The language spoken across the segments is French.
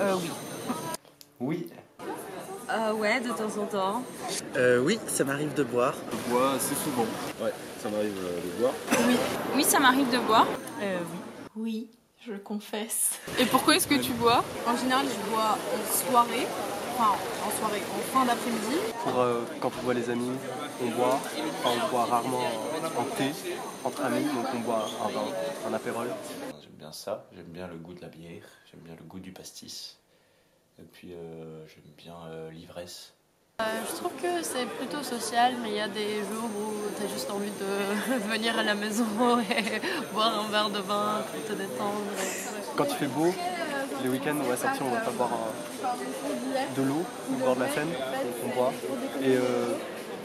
Euh, oui. Oui. Euh, ouais, de temps en temps. Euh, oui, ça m'arrive de boire. Je bois assez souvent. Ouais, ça m'arrive euh, de boire. Oui. Oui, ça m'arrive de boire. Euh, oui. Oui, je confesse. Et pourquoi est-ce que tu bois? En général, je bois en soirée, enfin en soirée, en fin d'après-midi. Pour euh, quand on voit les amis, on boit. Enfin, on boit rarement en, en thé entre amis, donc on boit un vin, un apérole. J'aime bien ça, j'aime bien le goût de la bière, j'aime bien le goût du pastis. Et puis euh, j'aime bien euh, l'ivresse. Euh, je trouve que c'est plutôt social, mais il y a des jours où tu as juste envie de venir à la maison et boire un verre de vin pour te détendre. Quand il fait beau, les week-ends, on va sortir, on va pas boire un- de l'eau au bord de la Seine, on boit. Et euh,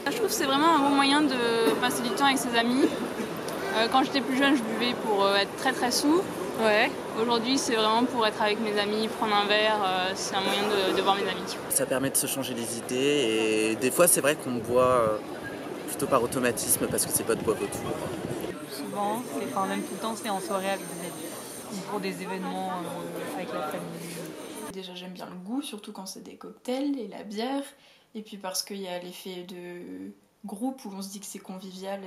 Je trouve que c'est vraiment un bon moyen de passer du temps avec ses amis. Quand j'étais plus jeune, je buvais pour être très très sous. Ouais. Aujourd'hui, c'est vraiment pour être avec mes amis, prendre un verre. euh, c'est un moyen de, de voir mes amis. Ça permet de se changer les idées et des fois c'est vrai qu'on boit euh, plutôt par automatisme parce que ses potes boivent autour. Souvent, c'est, enfin même tout le temps, c'est en soirée avec des amis. Ou pour des événements euh, avec la famille. Déjà, j'aime bien le goût, surtout quand c'est des cocktails et la bière. Et puis parce qu'il y a l'effet de groupe où on se dit que c'est convivial.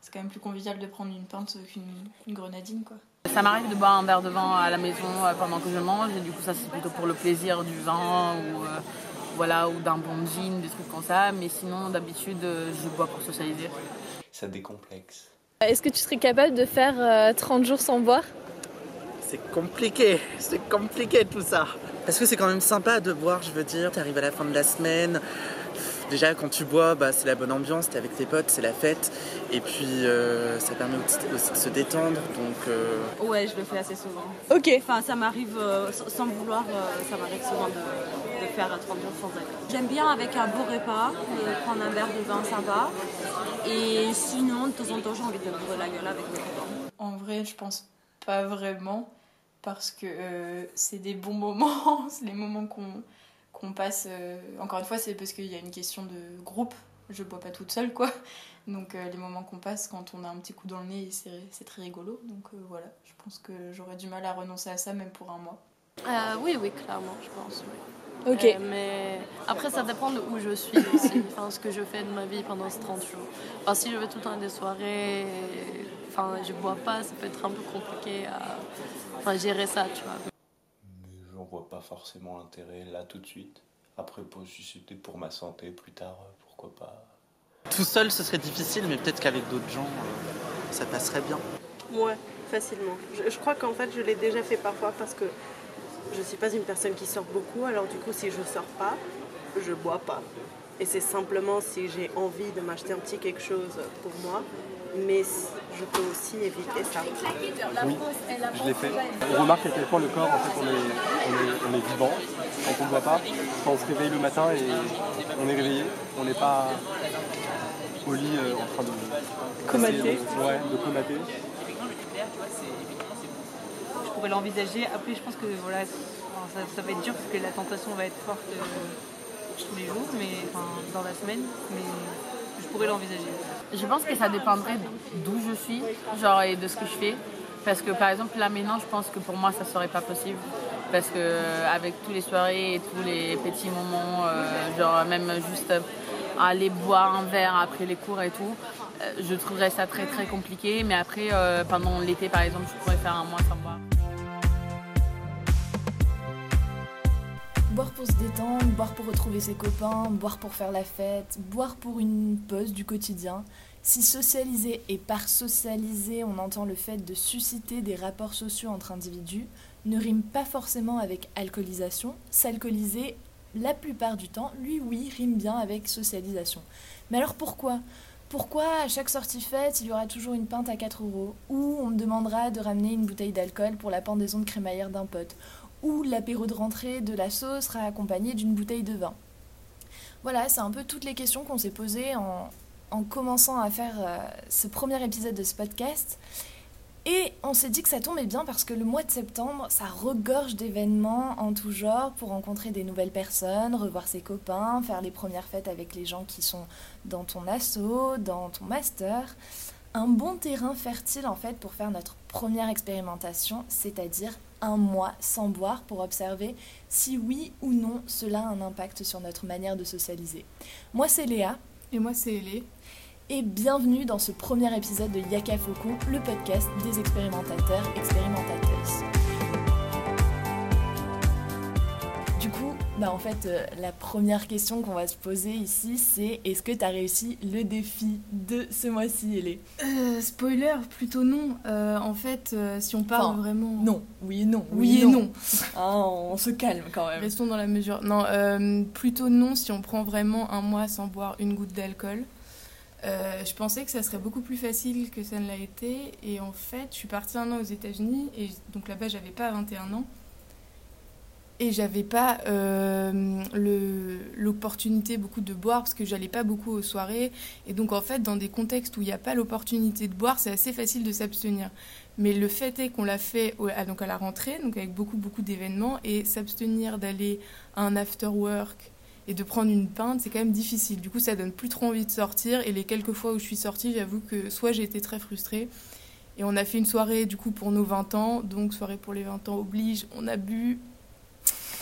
C'est quand même plus convivial de prendre une pinte qu'une une grenadine, quoi. Ça m'arrive de boire un verre de vin à la maison euh, pendant que je mange et du coup ça c'est plutôt pour le plaisir du vin ou euh, voilà ou d'un bon gin, des trucs comme ça. Mais sinon d'habitude euh, je bois pour socialiser. Ça décomplexe. Est-ce que tu serais capable de faire euh, 30 jours sans boire? C'est compliqué, c'est compliqué tout ça. Parce que c'est quand même sympa de boire, je veux dire, t'arrives à la fin de la semaine. Déjà quand tu bois, bah, c'est la bonne ambiance, t'es avec tes potes, c'est la fête. Et puis euh, ça permet aussi aussi de se détendre. Donc euh, Ouais, je le fais assez souvent. Ok. Enfin, ça m'arrive euh, sans vouloir, euh, ça m'arrive souvent de, de faire 30 jours sans alcool. J'aime bien avec un beau repas, prendre un verre de vin sympa. Et sinon, de temps en temps, j'ai envie de me bourrer la gueule avec mes copains. En vrai, je pense pas vraiment. Parce que euh, c'est des bons moments, c'est les moments qu'on qu'on passe. euh, encore une fois, c'est parce qu'il y a une question de groupe. Je bois pas toute seule, quoi. Donc, euh, les moments qu'on passe quand on a un petit coup dans le nez, c'est très rigolo. Donc, euh, voilà, je pense que j'aurais du mal à renoncer à ça, même pour un mois. Euh, oui, oui, clairement, je pense. oui. Ok. Euh, mais après, ça dépend de où je suis aussi, enfin, ce que je fais de ma vie pendant ces 30 jours. Enfin, si je vais tout le temps à des soirées, et, enfin, je bois pas, ça peut être un peu compliqué à enfin, gérer ça, tu vois. Pas forcément l'intérêt là tout de suite. Après, pour- si c'était pour ma santé plus tard, euh, pourquoi pas. tout seul ce serait difficile, mais peut-être qu'avec d'autres gens euh, ça passerait bien. Ouais, facilement. Je, je crois qu'en fait, je l'ai déjà fait parfois parce que je suis pas une personne qui sort beaucoup. Alors du coup, si je sors pas, je bois pas. Et c'est simplement si j'ai envie de m'acheter un petit quelque chose pour moi. Mais je peux aussi éviter ça. oui, je l'ai fait. On remarque à quel point le corps, en fait, on est, on est, on est vivant quand on ne boit pas. Quand on se réveille le matin et on est réveillé, on n'est pas au lit euh, en train de... Comater. de- ouais, de comater. Je pourrais l'envisager. Après je pense que voilà, ça, ça va être dur parce que la tentation va être forte euh, tous les jours, mais enfin, dans la semaine. Mais l'envisager. Je pense que ça dépendrait d'où je suis, genre et de ce que je fais. Parce que par exemple là maintenant, je pense que pour moi ça serait pas possible. Parce que euh, avec tous les soirées et tous les petits moments, euh, genre même juste euh, aller boire un verre après les cours et tout, je trouverais ça très très compliqué. Mais après, pendant l'été par exemple, je pourrais faire un mois sans boire. Boire pour se détendre, boire pour retrouver ses copains, boire pour faire la fête, boire pour une pause du quotidien. Si socialiser et par socialiser on entend le fait de susciter des rapports sociaux entre individus, ne rime pas forcément avec alcoolisation. S'alcooliser, la plupart du temps, lui oui, rime bien avec socialisation. Mais alors pourquoi? Pourquoi à chaque sortie fête, il y aura toujours une pinte à 4 euros? Ou on me demandera de ramener une bouteille d'alcool pour la pendaison de crémaillère d'un pote? Ou l'apéro de rentrée de la sera accompagné d'une bouteille de vin Voilà, c'est un peu toutes les questions qu'on s'est posées en, en commençant à faire euh, ce premier épisode de ce podcast. Et on s'est dit que ça tombait bien parce que le mois de septembre, ça regorge d'événements en tout genre pour rencontrer des nouvelles personnes, revoir ses copains, faire les premières fêtes avec les gens qui sont dans ton asso, dans ton master. Un bon terrain fertile en fait pour faire notre première expérimentation, c'est-à-dire un mois sans boire pour observer si oui ou non cela a un impact sur notre manière de socialiser. Moi c'est Léa. Et moi c'est Elé. Et bienvenue dans ce premier épisode de Yaka Faucon, le podcast des expérimentateurs expérimentateuses. Bah en fait, euh, la première question qu'on va se poser ici, c'est est-ce que tu as réussi le défi de ce mois-ci, Elé? Euh, Spoiler, plutôt non. Euh, en fait, si on parle vraiment... Non, oui et non. Oui, et non. Ah, on se calme quand même. Restons dans la mesure. Non, plutôt non si on prend vraiment un mois sans boire une goutte d'alcool. je pensais que ça serait beaucoup plus facile que ça ne l'a été. Et en fait, je suis partie un an aux États-Unis. Et donc là-bas, j'avais pas 21 ans et j'avais pas euh, l'opportunité beaucoup de boire parce que j'allais pas beaucoup aux soirées. Et donc en fait dans des contextes où il n'y a pas l'opportunité de boire c'est assez facile de s'abstenir. Mais le fait est qu'on l'a fait à, donc à la rentrée donc avec beaucoup beaucoup d'événements. Et s'abstenir d'aller à un after work et de prendre une pinte c'est quand même difficile. Du coup ça donne plus trop envie de sortir. Et les quelques fois où je suis sortie j'avoue que soit j'ai été très frustrée. Et on a fait une soirée du coup pour nos 20 ans. Donc soirée pour les 20 ans oblige on a bu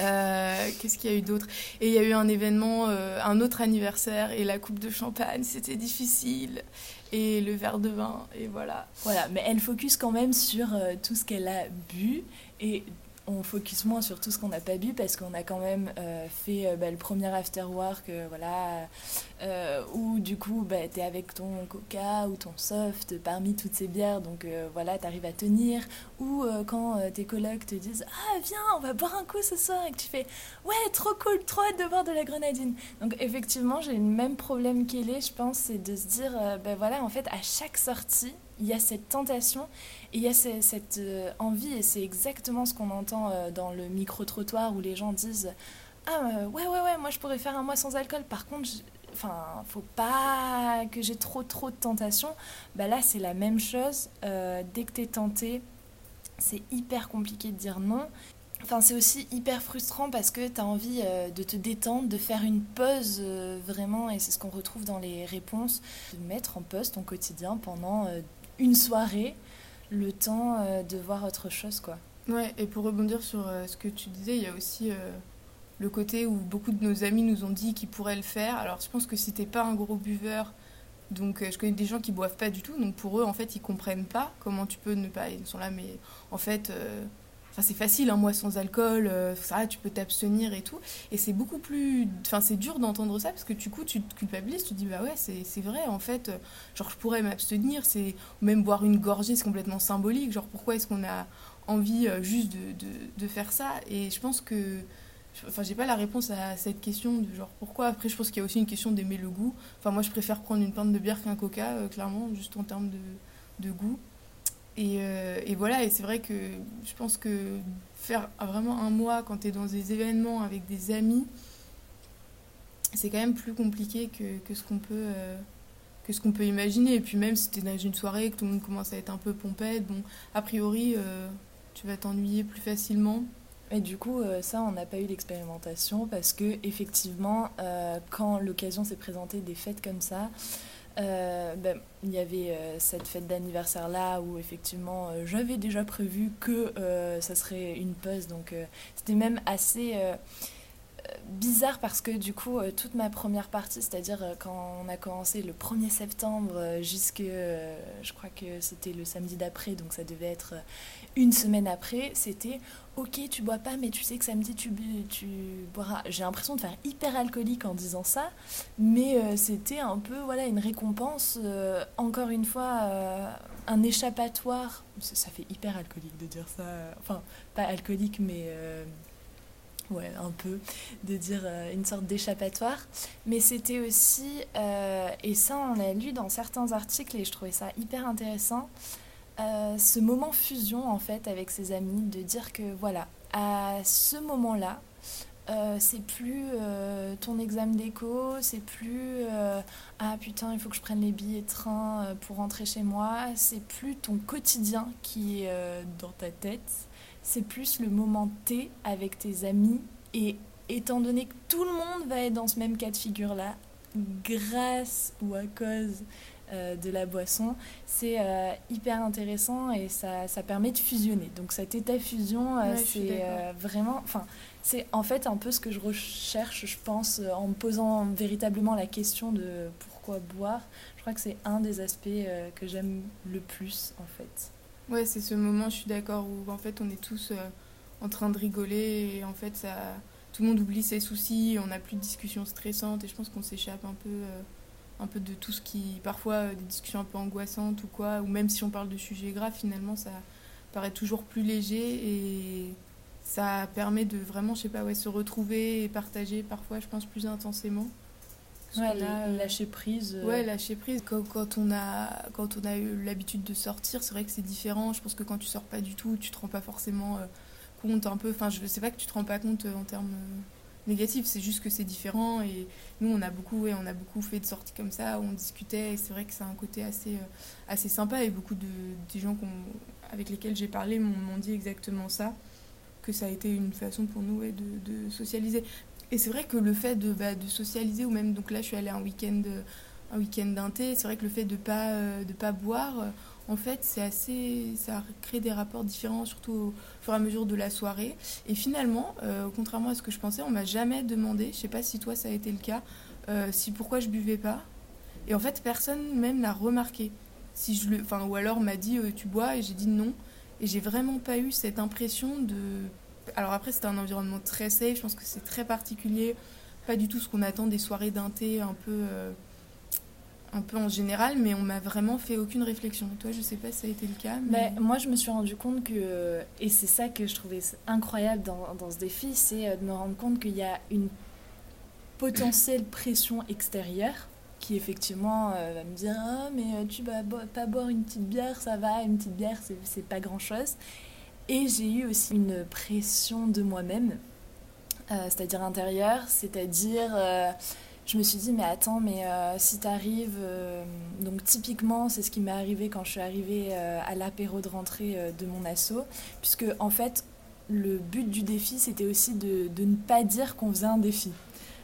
euh, qu'est-ce qu'il y a eu d'autre? Et il y a eu un événement, euh, un autre anniversaire, et la coupe de champagne, c'était difficile. Et le verre de vin, et voilà. Voilà, mais elle focus quand même sur euh, tout ce qu'elle a bu. Et on focus moins sur tout ce qu'on n'a pas bu parce qu'on a quand même euh, fait euh, bah, le premier after work euh, voilà où du coup bah, tu es avec ton coca ou ton soft parmi toutes ces bières. Donc voilà tu arrives à tenir. Ou quand tes colocs te disent ah viens on va boire un coup ce soir! et que tu fais ouais trop cool trop hâte de boire de la grenadine! Donc effectivement j'ai le même problème qu'elle est je pense c'est de se dire ben voilà en fait à chaque sortie il y a cette tentation et il y a cette euh, envie, et c'est exactement ce qu'on entend euh, dans le micro-trottoir où les gens disent Ah euh, ouais, ouais, ouais, moi je pourrais faire un mois sans alcool, par contre, enfin, faut pas que j'ai trop, trop de tentation. Bah là, c'est la même chose. dès que tu es tenté, c'est hyper compliqué de dire non. Enfin, c'est aussi hyper frustrant parce que tu as envie de te détendre, de faire une pause vraiment, et c'est ce qu'on retrouve dans les réponses, de mettre en pause ton quotidien pendant une soirée le temps euh, de voir autre chose quoi. Ouais, et pour rebondir sur euh, ce que tu disais, il y a aussi euh, le côté où beaucoup de nos amis nous ont dit qu'ils pourraient le faire. Alors je pense que si t'es pas un gros buveur, donc je connais des gens qui boivent pas du tout, donc pour eux en fait ils comprennent pas comment tu peux ne pas, ils sont là mais en fait c'est facile, un hein, mois sans alcool, euh, ça, tu peux t'abstenir et tout. Et c'est beaucoup plus. Enfin, c'est dur d'entendre ça parce que du coup, tu te culpabilises, tu te dis, bah ouais, c'est vrai, en fait, euh, genre, je pourrais m'abstenir, c'est. Même boire une gorgée, c'est complètement symbolique. Genre, pourquoi est-ce qu'on a envie euh, juste de, de, faire ça? Et je pense que. Enfin, j'ai pas la réponse à cette question de genre pourquoi? Après, je pense qu'il y a aussi une question d'aimer le goût. Enfin, moi, je préfère prendre une pinte de bière qu'un coca, clairement, juste en termes de, de goût. Euh, et, voilà, et c'est vrai que je pense que faire vraiment un mois quand tu es dans des événements avec des amis, c'est quand même plus compliqué que, que ce qu'on peut, euh, que ce qu'on peut imaginer. Et puis même si tu es dans une soirée, que tout le monde commence à être un peu pompette, bon, a priori, euh, tu vas t'ennuyer plus facilement. Et du coup, ça, on n'a pas eu l'expérimentation parce que effectivement, quand l'occasion s'est présentée des fêtes comme ça, euh, ben, il y avait euh, cette fête d'anniversaire là où effectivement euh, j'avais déjà prévu que ça serait une pause. Donc c'était même assez bizarre parce que du coup toute ma première partie c'est à dire quand on a commencé le 1er septembre jusque je crois que c'était le samedi d'après donc ça devait être une semaine après c'était ok, tu bois pas, mais tu sais que samedi tu, tu boiras. J'ai l'impression de faire hyper alcoolique en disant ça, mais euh, c'était un peu voilà une récompense, euh, encore une fois, euh, un échappatoire. Ça, fait hyper alcoolique de dire ça, enfin, pas alcoolique, mais ouais, un peu, de dire une sorte d'échappatoire. Mais c'était aussi, et ça on l'a lu dans certains articles et je trouvais ça hyper intéressant. Euh, ce moment fusion en fait avec ses amis, de dire que voilà, à ce moment-là, euh, c'est plus euh, ton examen d'écho, c'est plus ah putain il faut que je prenne les billets de train pour rentrer chez moi, c'est plus ton quotidien qui est dans ta tête, c'est plus le moment T avec tes amis et étant donné que tout le monde va être dans ce même cas de figure là, grâce ou à cause de la boisson, c'est hyper intéressant et ça, ça, permet de fusionner. Donc cet état fusion, c'est vraiment... Enfin, c'est en fait un peu ce que je recherche, je pense, en me posant véritablement la question de pourquoi boire. Je crois que c'est un des aspects que j'aime le plus, en fait. Ouais, c'est ce moment, je suis d'accord, où en fait on est tous en train de rigoler et en fait ça tout le monde oublie ses soucis, on n'a plus de discussions stressantes et je pense qu'on s'échappe un peu euh, un peu de tout ce qui parfois euh, des discussions un peu angoissantes ou quoi ou même si on parle de sujets graves finalement ça paraît toujours plus léger et ça permet de vraiment je sais pas ouais se retrouver et partager parfois je pense plus intensément ouais, euh, lâcher prise. Ouais, lâcher prise. Quand, quand, on a, quand on a eu l'habitude de sortir, c'est vrai que c'est différent. Je pense que quand tu sors pas du tout, tu te rends pas forcément compte un peu. Enfin, je sais pas que tu te rends pas compte euh, en termes euh, négatifs, c'est juste que c'est différent. Et nous, on a beaucoup, ouais, on a beaucoup fait de sorties comme ça, où on discutait. Et c'est vrai que c'est un côté assez, euh, assez sympa. Et beaucoup de des gens avec lesquels j'ai parlé m'ont dit exactement ça, que ça a été une façon pour nous de, de, socialiser. Et c'est vrai que le fait de, bah, de socialiser, ou même, donc là, je suis allée un week-end un week-end d'un thé, c'est vrai que le fait de pas, de pas boire en fait, c'est assez, ça crée des rapports différents, surtout au fur et à mesure de la soirée. Et finalement, euh, contrairement à ce que je pensais, on m'a jamais demandé, je sais pas si toi ça a été le cas, euh, si pourquoi je buvais pas. Et en fait, personne même l'a remarqué. Si je le, enfin, ou alors m'a dit euh, tu bois et j'ai dit non. Et j'ai vraiment pas eu cette impression de. Alors après, c'était un environnement très safe. Je pense que c'est très particulier. Pas du tout ce qu'on attend des soirées d'un thé un peu un peu en général, mais on m'a vraiment fait aucune réflexion. toi, je sais pas si ça a été le cas. Mais... moi, je me suis rendu compte que, et c'est ça que je trouvais incroyable dans, dans ce défi, c'est euh, de me rendre compte qu'il y a une potentielle pression extérieure qui effectivement euh, va me dire ah, mais euh, tu vas pas boire une petite bière, ça va, une petite bière, c'est pas grand chose. Et j'ai eu aussi une pression de moi-même, c'est-à-dire intérieure, c'est-à-dire je me suis dit, mais attends, mais euh, si tu arrives. Euh, donc, typiquement, c'est ce qui m'est arrivé quand je suis arrivée euh, à l'apéro de rentrée de mon assaut. Puisque, en fait, le but du défi, c'était aussi de, de, ne pas dire qu'on faisait un défi.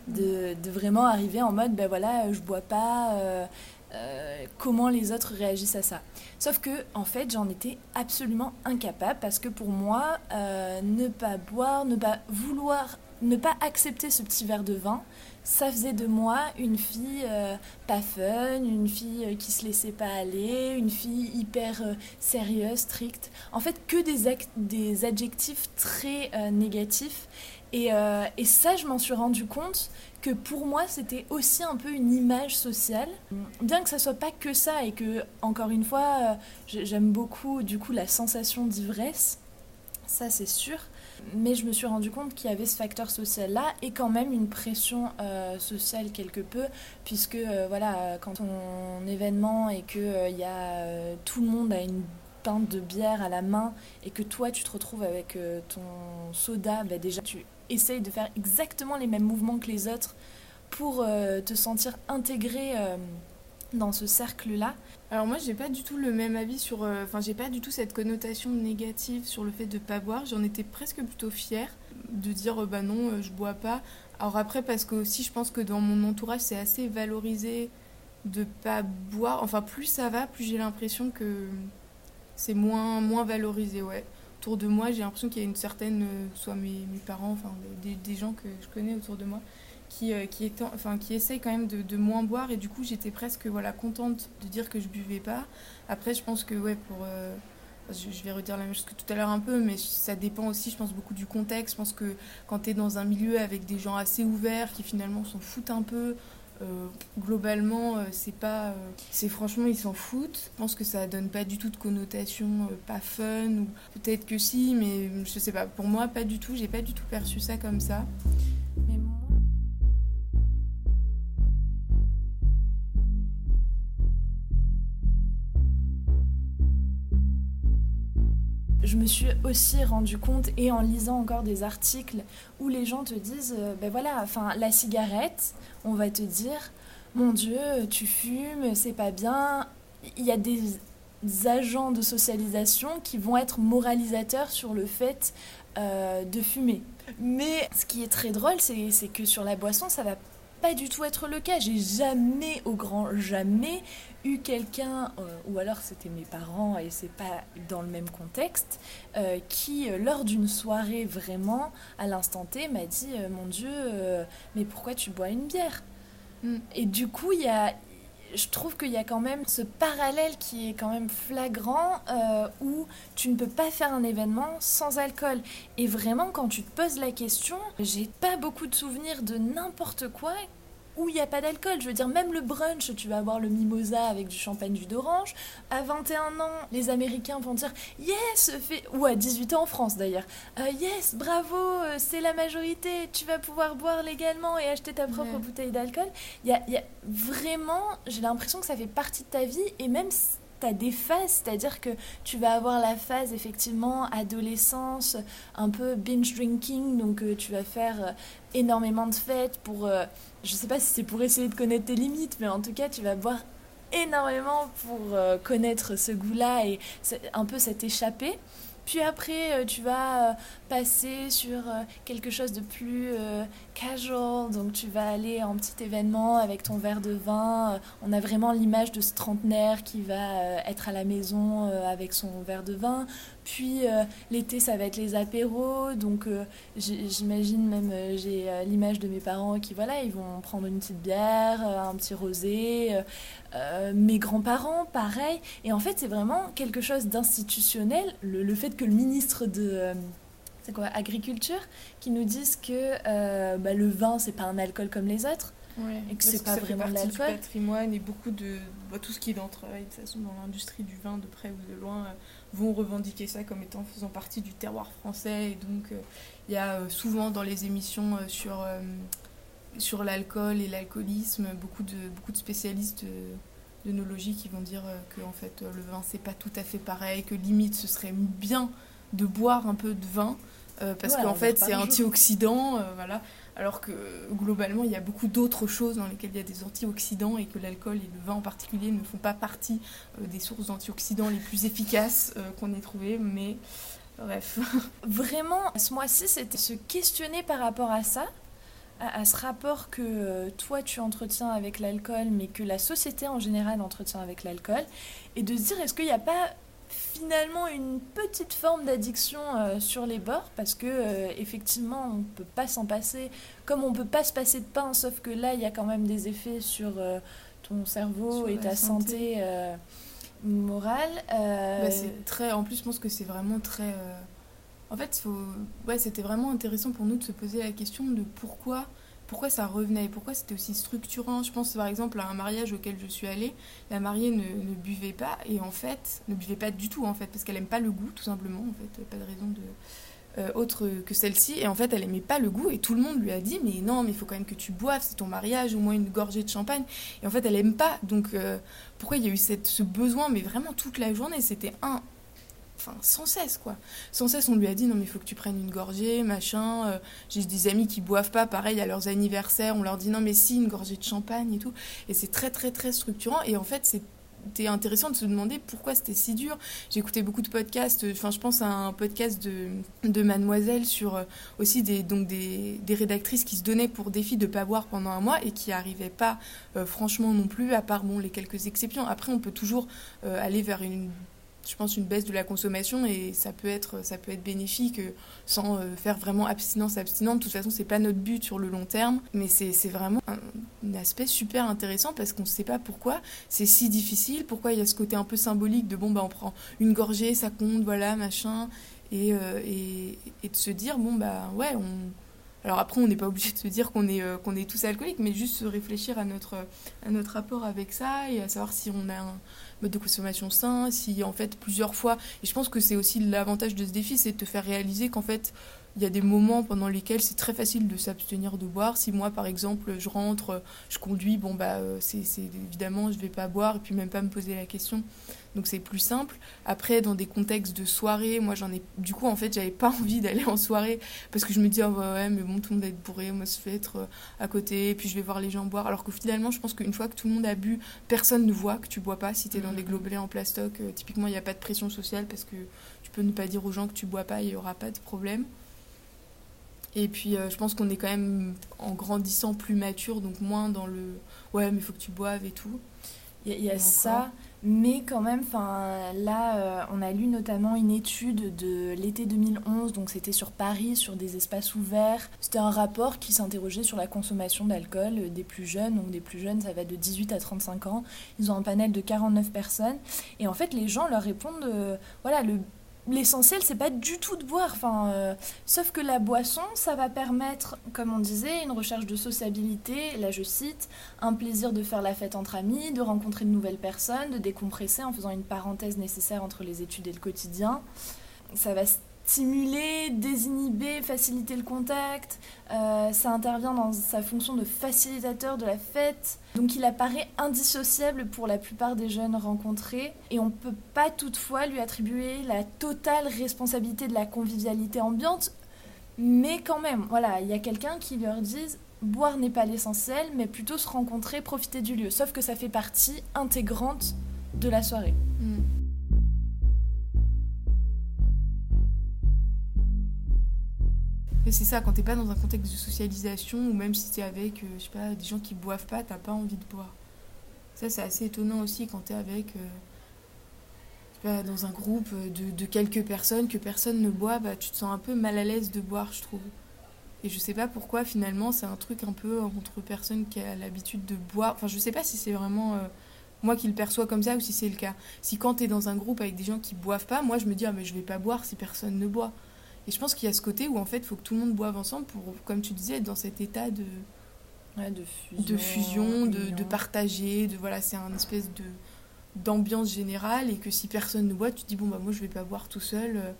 De, de, vraiment arriver en mode, ben voilà, je bois pas. comment les autres réagissent à ça. Sauf que, en fait, j'en étais absolument incapable parce que pour moi, ne pas boire, ne pas vouloir, ne pas accepter ce petit verre de vin, ça faisait de moi une fille euh, pas fun, une fille euh, qui se laissait pas aller, une fille hyper euh, sérieuse, stricte. En fait, que des, des adjectifs très négatifs. Et, et, ça, je m'en suis rendu compte que pour moi, c'était aussi un peu une image sociale. Bien que ça soit pas que ça et que, encore une fois, j'aime beaucoup du coup la sensation d'ivresse, ça c'est sûr mais je me suis rendu compte qu'il y avait ce facteur social-là et quand même une pression euh, sociale quelque peu, puisque euh, voilà, quand on événement et que euh, y a tout le monde a une pinte de bière à la main et que toi tu te retrouves avec ton soda, bah, déjà tu essayes de faire exactement les mêmes mouvements que les autres pour te sentir intégré dans ce cercle-là. Alors moi, j'ai pas du tout le même avis sur... Euh, enfin, j'ai pas du tout cette connotation négative sur le fait de pas boire. J'en étais presque plutôt fière de dire, euh, bah non, euh, je bois pas. Alors après, parce que aussi, je pense que dans mon entourage, c'est assez valorisé de pas boire. Enfin, plus ça va, plus j'ai l'impression que c'est moins, moins valorisé, ouais. Autour de moi, j'ai l'impression qu'il y a une certaine... soit mes, parents, enfin, des, gens que je connais autour de moi, qui, euh, qui, enfin, qui essaye quand même de, moins boire et du coup j'étais presque voilà, contente de dire que je buvais pas. Après je pense que ouais pour... Euh, je, vais redire la même chose que tout à l'heure un peu, mais ça dépend aussi, je pense, beaucoup du contexte. Je pense que quand tu es dans un milieu avec des gens assez ouverts qui finalement s'en foutent un peu, euh, globalement, c'est pas. c'est franchement, ils s'en foutent. Je pense que ça donne pas du tout de connotation pas fun, ou peut-être que si, mais je sais pas. Pour moi, pas du tout. J'ai pas du tout perçu ça comme ça. Je me suis aussi rendu compte, et en lisant encore des articles où les gens te disent, euh, ben voilà, enfin, la cigarette, on va te dire, mon Dieu, tu fumes, c'est pas bien. Il y a des agents de socialisation qui vont être moralisateurs sur le fait euh, de fumer. Mais ce qui est très drôle, c'est que sur la boisson, ça va pas du tout être le cas. J'ai jamais, au grand jamais, eu quelqu'un, euh, ou alors c'était mes parents et c'est pas dans le même contexte, euh, qui, euh, lors d'une soirée vraiment, à l'instant T, m'a dit Mon Dieu, mais pourquoi tu bois une bière? Mm. Et du coup, il y a. Je trouve qu'il y a quand même ce parallèle qui est quand même flagrant où tu ne peux pas faire un événement sans alcool. Et vraiment, quand tu te poses la question, j'ai pas beaucoup de souvenirs de n'importe quoi où il n'y a pas d'alcool. Je veux dire, même le brunch, tu vas avoir le mimosa avec du champagne jus d'orange. À 21 ans, les Américains vont dire Yes, fait... ou à 18 ans en France d'ailleurs, euh, Yes, bravo, euh, c'est la majorité, tu vas pouvoir boire légalement et acheter ta propre bouteille d'alcool. Il y a, y a, vraiment, j'ai l'impression que ça fait partie de ta vie et même tu des phases, c'est-à-dire que tu vas avoir la phase effectivement adolescence, un peu binge drinking, donc euh, tu vas faire énormément de fêtes pour je sais pas si c'est pour essayer de connaître tes limites, mais en tout cas, tu vas boire énormément pour euh, connaître ce goût-là et un peu cet échappé. Puis après, euh, tu vas euh, passer sur quelque chose de plus casual. Donc tu vas aller en petit événement avec ton verre de vin. On a vraiment l'image de ce trentenaire qui va être à la maison avec son verre de vin. Puis euh, l'été, ça va être les apéros. Donc euh, j'imagine même, euh, j'ai l'image de mes parents qui, voilà, ils vont prendre une petite bière, un petit rosé. mes grands-parents, pareil. Et en fait, c'est vraiment quelque chose d'institutionnel. Le, fait que le ministre de c'est quoi, agriculture, qui nous dise que bah, le vin, c'est pas un alcool comme les autres. et que c'est pas vraiment de l'alcool. patrimoine et beaucoup de bah, tout ce qui est dans, de façon dans l'industrie du vin de près ou de loin vont revendiquer ça comme étant faisant partie du terroir français. Et donc, euh, il y a euh, souvent dans les émissions euh, sur, sur l'alcool et l'alcoolisme beaucoup de, beaucoup de spécialistes de d'œnologie qui vont dire que en fait, le vin, c'est pas tout à fait pareil, que limite, ce serait bien de boire un peu de vin. parce qu'en fait c'est antioxydant, voilà alors que globalement il y a beaucoup d'autres choses dans lesquelles il y a des antioxydants et que l'alcool et le vin en particulier ne font pas partie euh, des sources d'antioxydants les plus efficaces euh, qu'on ait trouvées, mais bref. Vraiment, ce mois-ci, c'était se questionner par rapport à ça, à, ce rapport que euh, toi tu entretiens avec l'alcool, mais que la société en général entretient avec l'alcool, et de se dire est-ce qu'il n'y a pas finalement une petite forme d'addiction euh, sur les bords parce que euh, effectivement on peut pas s'en passer comme on peut pas se passer de pain sauf que là il y a quand même des effets sur euh, ton cerveau et ta santé, morale bah, c'est très en plus je pense que c'est vraiment très en fait faut... ouais c'était vraiment intéressant pour nous de se poser la question de pourquoi pourquoi ça revenait, pourquoi c'était aussi structurant? Je pense par exemple à un mariage auquel je suis allée, la mariée ne, buvait pas et en fait, ne buvait pas du tout en fait, parce qu'elle aime pas le goût tout simplement, en fait, pas de raison de... Euh, autre que celle-ci. Et en fait elle aimait pas le goût et tout le monde lui a dit mais non mais il faut quand même que tu boives c'est ton mariage au moins une gorgée de champagne. Et en fait elle aime pas. Donc euh, pourquoi il y a eu cette, ce besoin? Mais vraiment toute la journée c'était un enfin sans cesse quoi. Sans cesse on lui a dit non mais il faut que tu prennes une gorgée, machin. Euh, j'ai des amis qui boivent pas, pareil à leurs anniversaires, on leur dit non mais si une gorgée de champagne et tout. Et c'est très très très structurant et en fait c'était intéressant de se demander pourquoi c'était si dur. Écouté beaucoup de podcasts, enfin je pense à un podcast de, de Mademoiselle sur euh, aussi des, donc des, rédactrices qui se donnaient pour défi de pas boire pendant un mois et qui n'arrivaient pas euh, franchement non plus, à part bon, les quelques exceptions. Après on peut toujours aller vers une je pense, une baisse de la consommation et ça peut être, ça peut être bénéfique euh, sans euh, faire vraiment abstinence abstinente. De toute façon, c'est pas notre but sur le long terme, mais c'est vraiment un, aspect super intéressant parce qu'on ne sait pas pourquoi c'est si difficile, pourquoi il y a ce côté un peu symbolique de bon, bah on prend une gorgée, ça compte, voilà, machin, et, euh, et, de se dire, bon, bah ouais. Alors après, on n'est pas obligé de se dire qu'on est, qu'on est tous alcooliques, mais juste se réfléchir à notre, à notre rapport avec ça et à savoir si on a un, mode de consommation sain, si en fait plusieurs fois, et je pense que c'est aussi l'avantage de ce défi, c'est de te faire réaliser qu'en fait il y a des moments pendant lesquels c'est très facile de s'abstenir de boire. Si moi, par exemple, je rentre, je conduis, bon, bah, euh, c'est évidemment, je vais pas boire et puis même pas me poser la question. Donc c'est plus simple. Après, dans des contextes de soirée, moi j'en ai. Du coup, en fait, j'avais pas envie d'aller en soirée parce que je me dis, oh, ouais, mais bon, tout le monde va être bourré, moi je vais être euh, à côté, et puis je vais voir les gens boire. Alors que finalement, je pense qu'une fois que tout le monde a bu, personne ne voit que tu bois pas. Si tu es dans des mmh. globelets en plastoc, euh, typiquement, il n'y a pas de pression sociale parce que tu peux ne pas dire aux gens que tu bois pas, il y aura pas de problème. Et puis je pense qu'on est quand même en grandissant plus mature, donc moins dans le ouais mais il faut que tu boives et tout. Il y a, ça. Mais quand même, là, euh, on a lu notamment une étude de l'été 2011, donc c'était sur Paris, sur des espaces ouverts. C'était un rapport qui s'interrogeait sur la consommation d'alcool des plus jeunes, donc des plus jeunes, ça va de 18 à 35 ans. Ils ont un panel de 49 personnes. Et en fait, les gens leur répondent, euh, voilà, le l'essentiel c'est pas du tout de boire. Enfin euh, sauf que la boisson ça va permettre comme on disait une recherche de sociabilité là je cite un plaisir de faire la fête entre amis de rencontrer de nouvelles personnes de décompresser en faisant une parenthèse nécessaire entre les études et le quotidien. Ça va stimuler, désinhiber, faciliter le contact. Euh, ça intervient dans sa fonction de facilitateur de la fête. Donc il apparaît indissociable pour la plupart des jeunes rencontrés et on ne peut pas toutefois lui attribuer la totale responsabilité de la convivialité ambiante. Mais quand même, voilà, il y a quelqu'un qui leur dise boire n'est pas l'essentiel, mais plutôt se rencontrer, profiter du lieu. Sauf que ça fait partie intégrante de la soirée. Mm. C'est ça, quand t'es pas dans un contexte de socialisation, ou même si t'es avec, euh, je sais pas, des gens qui boivent pas, t'as pas envie de boire. Ça, c'est assez étonnant aussi quand t'es avec, euh, je sais pas, dans un groupe de, de, quelques personnes, que personne ne boit, bah, tu te sens un peu mal à l'aise de boire, je trouve. Et je sais pas pourquoi, finalement, c'est un truc un peu entre personnes qui a l'habitude de boire. Enfin, je sais pas si c'est vraiment. Euh, moi qui le perçois comme ça ou si c'est le cas. Si quand t'es dans un groupe avec des gens qui boivent pas, moi je me dis ah mais je vais pas boire si personne ne boit. Et je pense qu'il y a ce côté où en fait, il faut que tout le monde boive ensemble pour, comme tu disais, être dans cet état de, de fusion, de, fusion de, de, partager, de voilà, c'est un espèce de d'ambiance générale et que si personne ne boit, tu te dis bon bah moi je vais pas boire tout seul.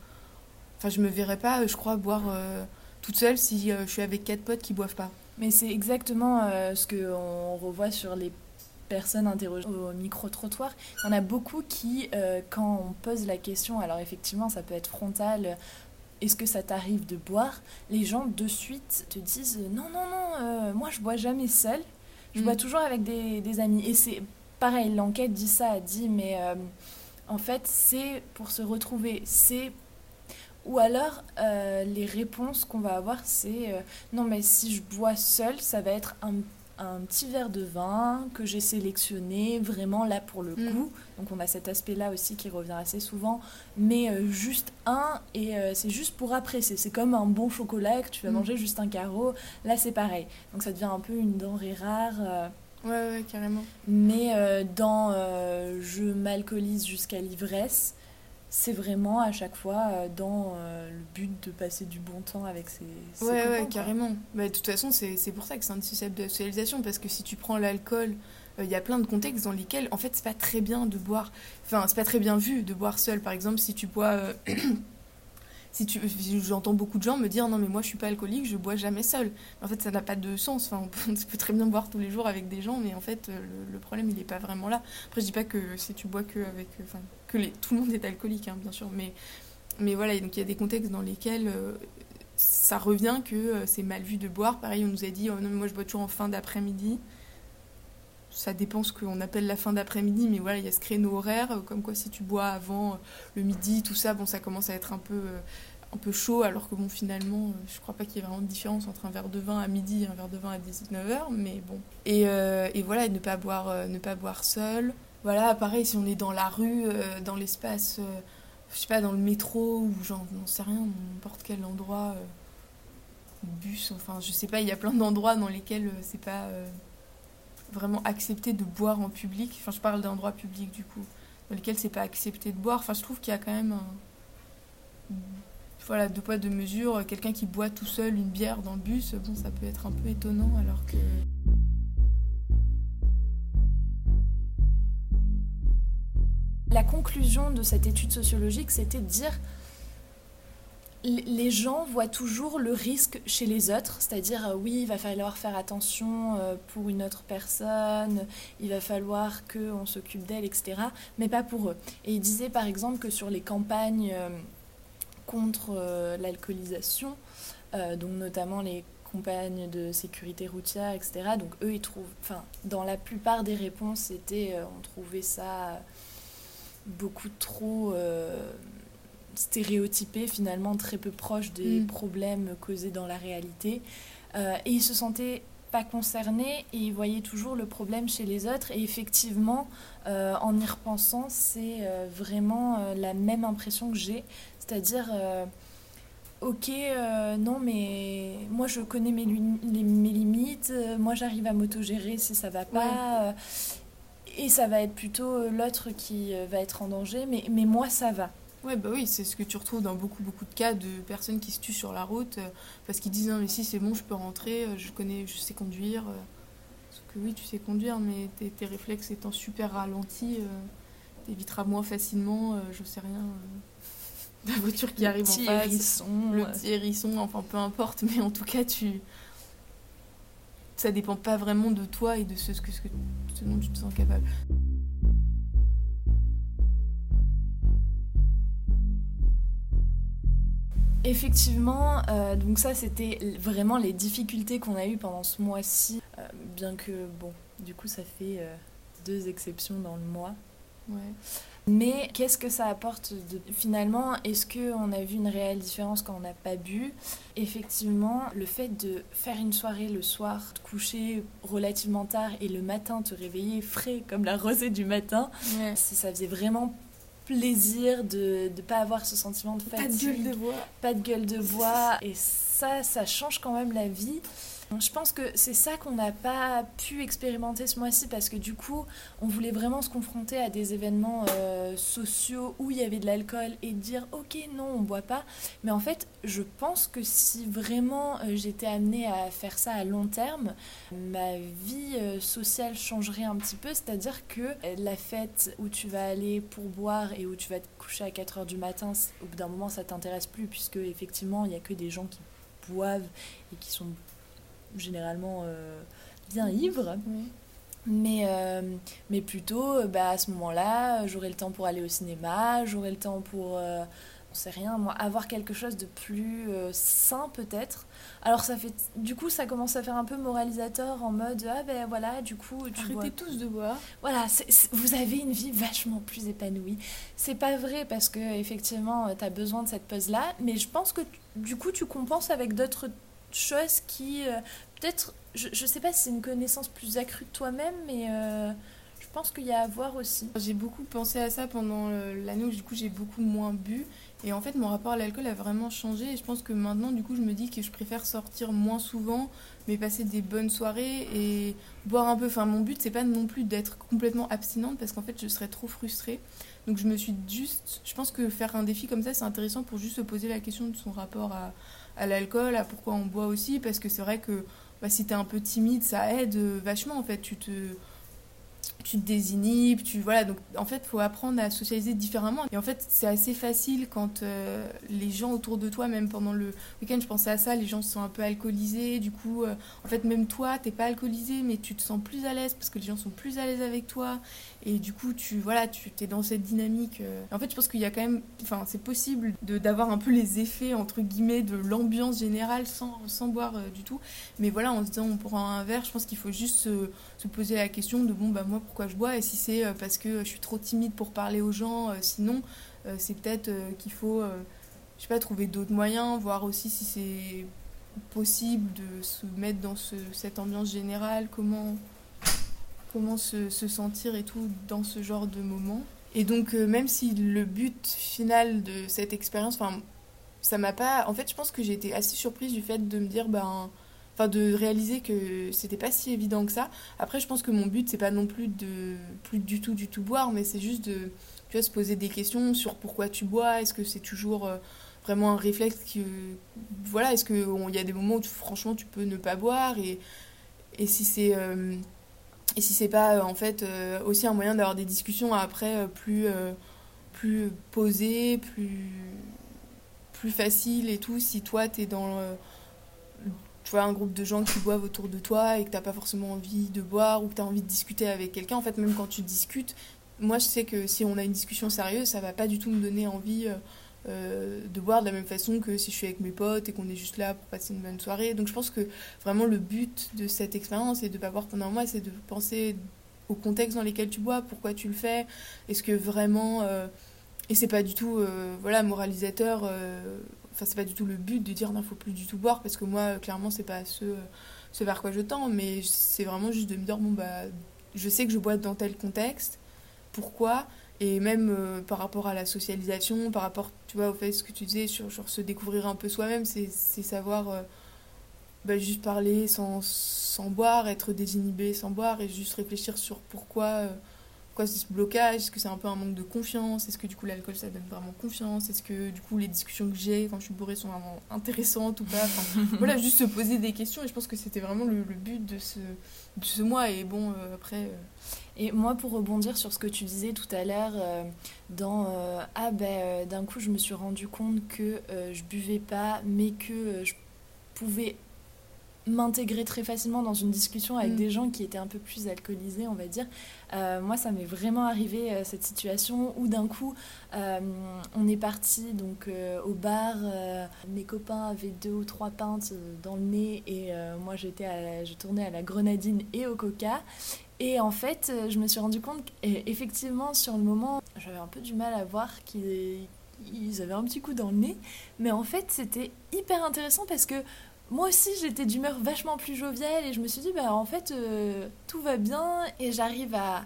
Enfin, je me verrais pas, je crois, boire euh, toute seule si euh, je suis avec quatre potes qui boivent pas. Mais c'est exactement euh, ce qu'on revoit sur les personnes interrogées au micro-trottoir. Il y en a beaucoup qui, quand on pose la question, alors effectivement ça peut être frontal, est-ce que ça t'arrive de boire Les gens de suite te disent non, non, non, euh, moi je bois jamais seul, je bois mm. toujours avec des, amis. Et c'est pareil, l'enquête dit ça, dit, mais euh, en fait c'est pour se retrouver, c'est ou alors, euh, les réponses qu'on va avoir, c'est non, mais si je bois seul, ça va être un un petit verre de vin que j'ai sélectionné vraiment là pour le mm. goût. Donc on a cet aspect-là aussi qui revient assez souvent, mais euh, juste un et euh, c'est juste pour apprécier. C'est comme un bon chocolat que tu vas mm. manger juste un carreau. Là c'est pareil. Donc ça devient un peu une denrée rare. Euh. ouais, ouais, carrément. Mais dans je m'alcoolise jusqu'à l'ivresse, c'est vraiment à chaque fois euh, dans euh, le but de passer du bon temps avec ses, ses ouais, Ouais, carrément. Bah, de toute façon, c'est pour ça que c'est indissociable de la socialisation, parce que si tu prends l'alcool, euh, il y a plein de contextes dans lesquels, en fait, c'est pas très bien de boire, enfin, c'est pas très bien vu de boire seul. Par exemple, si tu bois si tu j'entends beaucoup de gens me dire non mais moi je suis pas alcoolique je bois jamais seul. En fait ça n'a pas de sens. Enfin on peut, très bien boire tous les jours avec des gens mais en fait euh, le, problème il est pas vraiment là. Après je dis pas que si tu bois que avec enfin que tout le monde est alcoolique hein, bien sûr mais mais voilà donc il y a des contextes dans lesquels euh, ça revient que euh, c'est mal vu de boire. Pareil on nous a dit oh non mais moi je bois toujours en fin d'après-midi ça dépend ce qu'on appelle la fin d'après-midi, mais voilà, il y a ce créneau horaire, euh, comme quoi si tu bois avant euh, le midi, tout ça, bon, ça commence à être un peu, euh, un peu chaud, alors que bon, finalement, je crois pas qu'il y ait vraiment de différence entre un verre de vin à midi et un verre de vin à 19h, mais bon. Et, et voilà, ne pas boire, ne pas boire seul. Voilà, pareil, si on est dans la rue, dans l'espace, je sais pas, dans le métro, ou j'en sais rien, n'importe quel endroit, bus, enfin, je sais pas, il y a plein d'endroits dans lesquels c'est pas vraiment accepté de boire en public. Enfin, je parle d'endroits publics du coup, dans lesquels c'est pas accepté de boire. Enfin, je trouve qu'il y a quand même un. Voilà, deux poids, deux mesures. Quelqu'un qui boit tout seul une bière dans le bus, bon, ça peut être un peu étonnant alors que. La conclusion de cette étude sociologique, c'était de dire les gens voient toujours le risque chez les autres, c'est-à-dire euh, oui, il va falloir faire attention euh, pour une autre personne, il va falloir qu'on s'occupe d'elle, etc., mais pas pour eux. Et il disait par exemple que sur les campagnes euh, contre l'alcoolisation, donc notamment les campagnes de sécurité routière, etc., donc eux, ils trouvent, enfin, dans la plupart des réponses, c'était, on trouvait ça beaucoup trop stéréotypés, finalement très peu proches des Mm. problèmes causés dans la réalité. Euh, et ils se sentaient pas concernés et ils voyaient toujours le problème chez les autres. Et effectivement, euh, en y repensant, c'est euh, vraiment euh, la même impression que j'ai. C'est-à-dire, ok, non, mais moi je connais mes, les- mes limites, moi j'arrive à m'autogérer si ça va pas. et ça va être plutôt l'autre qui va être en danger, mais, mais moi ça va. Ouais, bah oui, c'est ce que tu retrouves dans beaucoup, beaucoup de cas de personnes qui se tuent sur la route euh, parce qu'ils disent non, mais si c'est bon, je peux rentrer, euh, je connais, je sais conduire. euh. Sauf que oui, tu sais conduire, mais tes, tes réflexes étant super ralentis, euh, t'éviteras moins facilement, euh, je sais rien, euh, la voiture qui Le arrive petit en face. hérisson, Le euh. petit hérisson, enfin peu importe, mais en tout cas, tu. Ça dépend pas vraiment de toi et de ce, ce, que, ce, que- ce dont tu te sens capable. Effectivement, euh, donc ça c'était vraiment les difficultés qu'on a eues pendant ce mois-ci, Euh, bien que bon, du coup ça fait euh, deux exceptions dans le mois. Ouais. Mais qu'est-ce que ça apporte de... finalement Est-ce qu'on a vu une réelle différence quand on n'a pas bu? Effectivement, le fait de faire une soirée le soir, te coucher relativement tard et le matin te réveiller frais comme la rosée du matin, Ouais. ça faisait vraiment plaisir de ne pas avoir ce sentiment de Pas de fatigue. gueule de bois. Pas de gueule de bois. Et ça, ça change quand même la vie. Je pense que c'est ça qu'on n'a pas pu expérimenter ce mois-ci parce que du coup, on voulait vraiment se confronter à des événements euh, sociaux où il y avait de l'alcool et dire ok non on boit pas. Mais en fait, je pense que si vraiment euh, j'étais amenée à faire ça à long terme, ma vie euh, sociale changerait un petit peu. C'est-à-dire que la fête où tu vas aller pour boire et où tu vas te coucher à 4h du matin, au bout d'un moment ça t'intéresse plus puisque effectivement il n'y a que des gens qui boivent et qui sont généralement euh, bien ivres. Mais, euh, mais plutôt, euh, bah, à ce moment-là, j'aurai le temps pour aller au cinéma, j'aurai le temps pour, euh, on sait rien, moi, avoir quelque chose de plus euh, sain peut-être. Alors ça fait, du coup, ça commence à faire un peu moralisateur en mode, ah ben voilà, du coup, tu Arrêtez bois- tous de boire. Voilà, vous avez une vie vachement plus épanouie. C'est pas vrai parce que effectivement, tu as besoin de cette pause-là, mais je pense que du coup, tu compenses avec d'autres choses qui, euh, peut-être, je, je sais pas si c'est une connaissance plus accrue de toi-même, mais euh, je pense qu'il y a à voir aussi. J'ai beaucoup pensé à ça pendant euh, l'année où du coup j'ai beaucoup moins bu et en fait mon rapport à l'alcool a vraiment changé et je pense que maintenant du coup je me dis que je préfère sortir moins souvent mais passer des bonnes soirées et boire un peu. Enfin mon but c'est pas non plus d'être complètement abstinente parce qu'en fait je serais trop frustrée. Donc je me suis juste, je pense que faire un défi comme ça c'est intéressant pour juste se poser la question de son rapport à, à l'alcool, à pourquoi on boit aussi parce que c'est vrai que bah, si t'es un peu timide ça aide euh, vachement en fait. Tu te tu te désinhibes, tu voilà donc en fait faut apprendre à socialiser différemment. Et en fait c'est assez facile quand euh, les gens autour de toi même pendant le week-end je pensais à ça les gens se sont un peu alcoolisés du coup euh, en fait même toi t'es pas alcoolisé mais tu te sens plus à l'aise parce que les gens sont plus à l'aise avec toi. Et du coup tu voilà tu t'es dans cette dynamique euh. en fait je pense qu'il y a quand même enfin c'est possible de d'avoir un peu les effets entre guillemets de l'ambiance générale sans, sans boire du tout. Mais voilà en se disant on prend un verre je pense qu'il faut juste se, se poser la question de bon bah moi pourquoi je bois et si c'est euh, parce que je suis trop timide pour parler aux gens euh, sinon euh, c'est peut-être euh, qu'il faut euh, je sais pas trouver d'autres moyens voir aussi si c'est possible de se mettre dans ce, cette ambiance générale comment comment se, se sentir et tout dans ce genre de moment. Et donc euh, même si le but final de cette expérience enfin ça m'a pas en fait je pense que j'ai été assez surprise du fait de me dire ben enfin de réaliser que c'était pas si évident que ça. Après je pense que mon but c'est pas non plus de plus du tout du tout boire mais c'est juste de tu vois se poser des questions sur pourquoi tu bois. Est-ce que c'est toujours euh, vraiment un réflexe que voilà est-ce que il y a des moments où tu- franchement tu peux ne pas boire et et si c'est euh, et si c'est pas euh, en fait euh, aussi un moyen d'avoir des discussions après euh, plus euh, plus posées plus plus facile et tout si toi t'es dans euh, tu vois un groupe de gens qui boivent autour de toi et que t'as pas forcément envie de boire ou que t'as envie de discuter avec quelqu'un en fait même quand tu discutes moi je sais que si on a une discussion sérieuse ça va pas du tout me donner envie euh, euh, de boire de la même façon que si je suis avec mes potes et qu'on est juste là pour passer une bonne soirée donc je pense que vraiment le but de cette expérience et de pas boire pendant un mois c'est de penser au contexte dans lequel tu bois pourquoi tu le fais est-ce que vraiment euh, Et c'est pas du tout, voilà, moralisateur. Enfin, c'est pas du tout le but de dire non, faut plus du tout boire, parce que moi, clairement, c'est pas ce, vers quoi je tends, mais c'est vraiment juste de me dire, bon, bah, je sais que je bois dans tel contexte, pourquoi? Et même euh, par rapport à la socialisation, par rapport, tu vois, au fait, ce que tu disais, sur, se découvrir un peu soi-même, c'est savoir euh, bah, juste parler sans, sans, boire, être désinhibé sans boire, et juste réfléchir sur pourquoi, euh, pourquoi c'est ce blocage, est-ce que c'est un peu un manque de confiance, est-ce que du coup l'alcool ça donne vraiment confiance, est-ce que du coup les discussions que j'ai quand je suis bourrée sont vraiment intéressantes ou pas, voilà, juste se poser des questions, et je pense que c'était vraiment le, but de ce, de ce mois, et bon, après... Et moi, pour rebondir sur ce que tu disais tout à l'heure, euh, dans euh, Ah ben euh, d'un coup, je me suis rendu compte que je buvais pas, mais que je pouvais m'intégrer très facilement dans une discussion avec mm. des gens qui étaient un peu plus alcoolisés, on va dire. moi, ça m'est vraiment arrivé cette situation où d'un coup, on est parti donc au bar. mes copains avaient deux ou trois pintes dans le nez et moi, j'étais, je tournais à la grenadine et au coca. Et en fait, euh, je me suis rendu compte qu'effectivement, sur le moment, j'avais un peu du mal à voir qu'ils avaient un petit coup dans le nez. Mais en fait, c'était hyper intéressant parce que moi aussi, j'étais d'humeur vachement plus joviale et je me suis dit, bah en fait, euh, tout va bien et j'arrive à,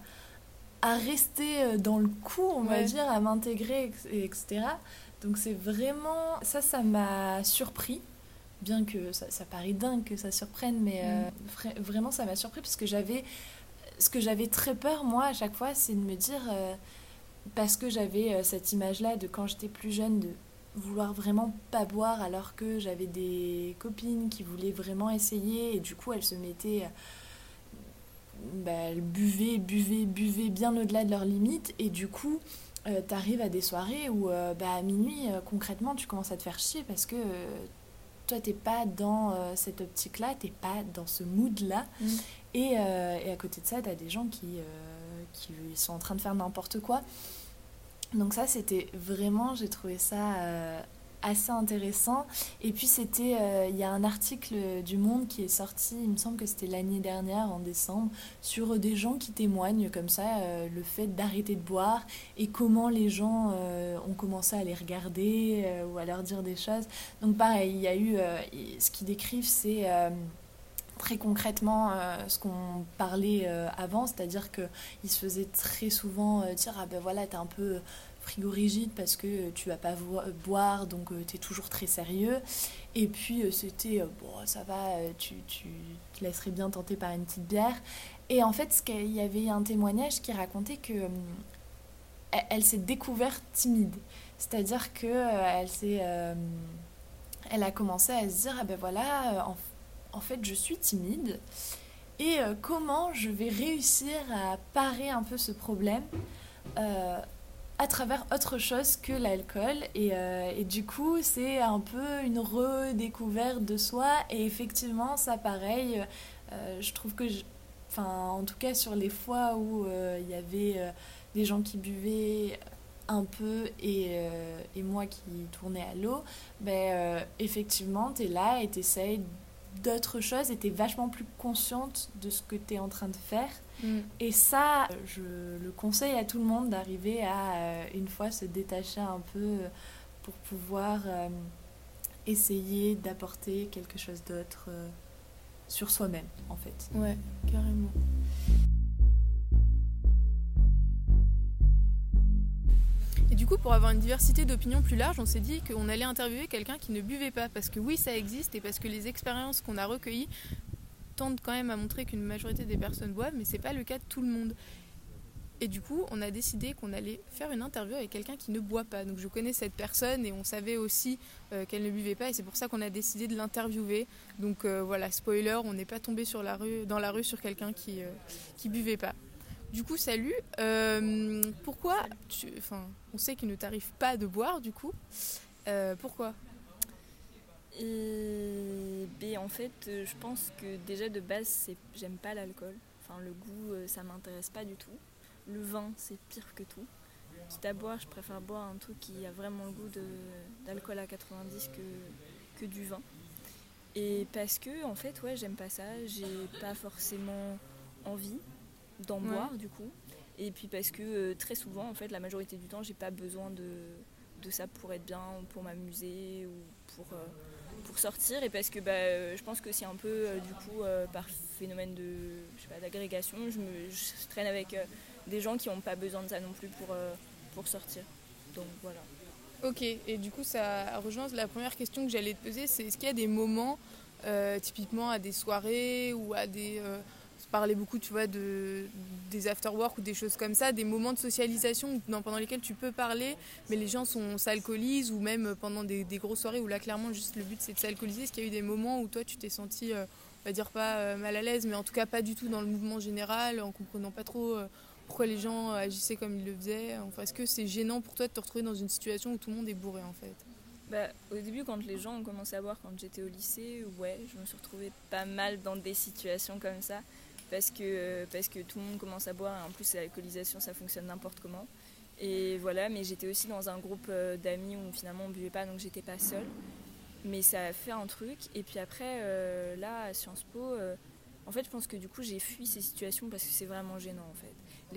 à rester euh, dans le coup, on va dire, à m'intégrer, etc. Donc c'est vraiment... Ça, ça m'a surpris bien que ça, ça, paraît dingue que ça surprenne, mais mm. vraiment ça m'a surpris parce que j'avais ce que j'avais très peur, moi, à chaque fois, c'est de me dire, euh, parce que j'avais euh, cette image-là de quand j'étais plus jeune, de vouloir vraiment pas boire alors que j'avais des copines qui voulaient vraiment essayer et du coup elles se mettaient euh, bah, elles buvaient buvaient buvaient bien au-delà de leurs limites et du coup euh, t'arrives à des soirées où bah, à minuit concrètement tu commences à te faire chier parce que toi t'es pas dans cette optique là t'es pas dans ce mood là mm. Euh, et, à côté de ça, tu as des gens qui, euh, qui sont en train de faire n'importe quoi. Donc ça, c'était vraiment, j'ai trouvé ça euh, assez intéressant. Et puis c'était, il y a un article du Monde qui est sorti, il me semble que c'était l'année dernière, en décembre, sur des gens qui témoignent comme ça, le fait d'arrêter de boire et comment les gens ont commencé à les regarder ou à leur dire des choses. Donc pareil, il y a eu, ce qu'ils décrivent, c'est très concrètement euh, ce qu'on parlait euh, avant, c'est-à-dire qu'il se faisait très souvent euh, dire Ah ben voilà, t'es un peu frigorigide parce que tu vas pas boire, donc tu es toujours très sérieux. Et puis c'était Bon, ça va, tu, tu te laisserais bien tenter par une petite bière. Et en fait, il y avait un témoignage qui racontait que elle, s'est découverte timide. C'est-à-dire que elle s'est elle a commencé à se dire ah ben voilà en fait je suis timide et euh, comment je vais réussir à parer un peu ce problème euh, à travers autre chose que l'alcool. Et, euh, et, du coup c'est un peu une redécouverte de soi. Et effectivement ça pareil je trouve que enfin en tout cas sur les fois où il y avait des gens qui buvaient un peu et, et moi qui tournais à l'eau ben effectivement tu es là et tu essayes d'autres choses et tu vachement plus consciente de ce que tu es en train de faire. Mm. Et ça, je le conseille à tout le monde d'arriver à, euh, une fois, se détacher un peu euh, pour pouvoir euh, essayer d'apporter quelque chose d'autre sur soi-même, en fait. Ouais, carrément. Et du coup, pour avoir une diversité d'opinions plus large, on s'est dit qu'on allait interviewer quelqu'un qui ne buvait pas. Parce que oui, ça existe et parce que les expériences qu'on a recueillies tendent quand même à montrer qu'une majorité des personnes boivent, mais c'est pas le cas de tout le monde. Et du coup, on a décidé qu'on allait faire une interview avec quelqu'un qui ne boit pas. Donc je connais cette personne et on savait aussi euh, qu'elle ne buvait pas et c'est pour ça qu'on a décidé de l'interviewer. Donc euh, voilà, spoiler, on n'est pas tombé dans la rue sur quelqu'un qui, euh, qui buvait pas. Du coup, salut. Euh, pourquoi tu, enfin, on sait qu'il ne t'arrive pas de boire, du coup. Euh, pourquoi? Et ben, en fait, je pense que déjà de base, c'est j'aime pas l'alcool. Enfin, le goût, euh, ça m'intéresse pas du tout. Le vin, c'est pire que tout. Quitte à boire, je préfère boire un truc qui a vraiment le goût d'alcool à 90 que, que du vin. Et parce que, en fait, ouais, j'aime pas ça. J'ai pas forcément envie d'en boire du coup. Et puis parce que très souvent, en fait, la majorité du temps, j'ai pas besoin de, de ça pour être bien, ou pour m'amuser, ou pour, pour sortir. Et parce que bah, je pense que c'est un peu, du coup, par phénomène de, je sais pas, d'agrégation, je, me, je traîne avec des gens qui n'ont pas besoin de ça non plus pour, pour sortir. Donc voilà. Ok, et du coup, ça rejoint la première question que j'allais te poser c'est est-ce qu'il y a des moments, euh, typiquement à des soirées ou à des. Euh, parler beaucoup, tu vois, de, des after-work ou des choses comme ça, des moments de socialisation pendant lesquels tu peux parler, mais les gens s'alcoolisent ou même pendant des, grosses soirées où là, clairement, juste le but c'est de s'alcooliser. Est-ce qu'il y a eu des moments où toi, tu t'es senti, euh, on va dire pas mal à l'aise, mais en tout cas pas du tout dans le mouvement général, en comprenant pas trop pourquoi les gens agissaient comme ils le faisaient? Enfin, Est-ce que c'est gênant pour toi de te retrouver dans une situation où tout le monde est bourré en fait? Bah, Au début, quand les gens ont commencé à boire quand j'étais au lycée, ouais, je me suis retrouvée pas mal dans des situations comme ça. Parce que, parce que tout le monde commence à boire et en plus l'alcoolisation ça fonctionne n'importe comment. Et voilà, mais j'étais aussi dans un groupe euh, d'amis où finalement on buvait pas donc j'étais pas seule. Mais ça a fait un truc. Et puis après, euh, là à Sciences Po, euh, en fait je pense que du coup j'ai fui ces situations parce que c'est vraiment gênant en fait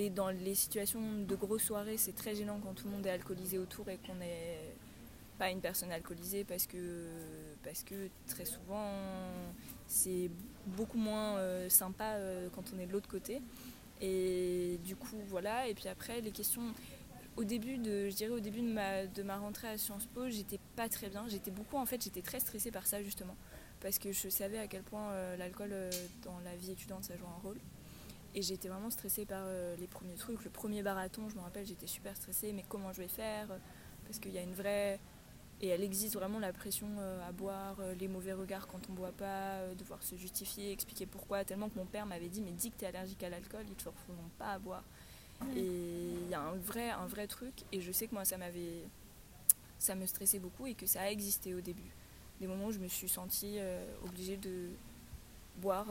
dans les situations de grosses soirées, c'est très gênant quand tout le monde est alcoolisé autour et qu'on n'est pas une personne alcoolisée parce que, parce que très souvent c'est beaucoup moins euh, sympa euh, quand on est de l'autre côté. Et du coup, voilà. Et puis après, les questions. Au début de, je dirais au début de ma, de ma rentrée à Sciences Po, j'étais pas très bien. J'étais beaucoup, en fait, j'étais très stressée par ça justement. Parce que je savais à quel point euh, l'alcool dans la vie étudiante, ça joue un rôle. Et j'étais vraiment stressée par les premiers trucs. Le premier marathon, je me rappelle, j'étais super stressée, mais comment je vais faire? Parce qu'il y a une vraie. Et elle existe vraiment la pression euh, à boire, euh, les mauvais regards quand on boit pas, devoir se justifier, expliquer pourquoi. Tellement que mon père m'avait dit Mais dis que tu es allergique à l'alcool, ils te feront pas à boire. Et il y a un vrai, un vrai truc. Et je sais que moi, ça m'avait. Ça me stressait beaucoup et que ça a existé au début. Des moments où je me suis sentie obligée de boire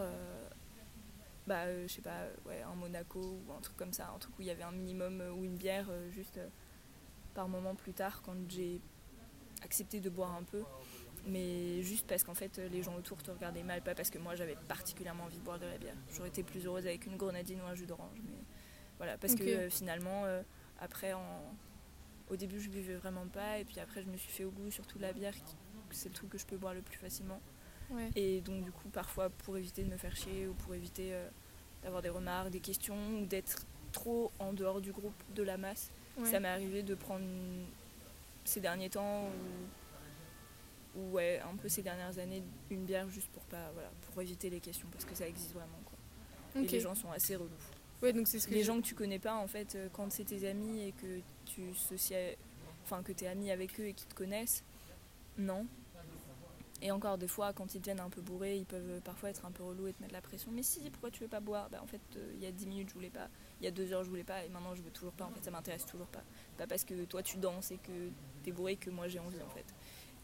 bah, euh, je sais pas, ouais, un Monaco ou un truc comme ça, un truc où il y avait un minimum euh, ou une bière euh, juste par moment plus tard quand j'ai accepté de boire un peu. Mais juste parce qu'en fait les gens autour te regardaient mal, pas parce que moi j'avais particulièrement envie de boire de la bière. J'aurais été plus heureuse avec une grenadine ou un jus d'orange. Mais voilà, parce que finalement, après, en... au début je buvais vraiment pas, et puis après je me suis fait au goût, surtout la bière, c'est le truc que je peux boire le plus facilement. Et donc du coup parfois pour éviter de me faire chier ou pour éviter euh, d'avoir des remarques, des questions ou d'être trop en dehors du groupe, de la masse, ça m'est arrivé de prendre ces derniers temps ou, ouais, un peu ces dernières années une bière juste pour pas voilà, pour éviter les questions parce que ça existe vraiment quoi. Et les gens sont assez relous. Ouais, donc c'est ce que les gens que tu connais pas en fait euh, quand c'est tes amis et que tu enfin que tu es ami avec eux et qu'ils te connaissent, non, et encore des fois, quand ils deviennent un peu bourrés, ils peuvent parfois être un peu relous et te mettre la pression. Mais si, pourquoi tu veux pas boire? Bah, En fait, euh, il y a 10 minutes, je voulais pas. Il y a 2 heures, je voulais pas. Et maintenant, je veux toujours pas. En fait, ça m'intéresse toujours pas. Pas parce que toi, tu danses et que tu es bourré que moi, j'ai envie, en fait.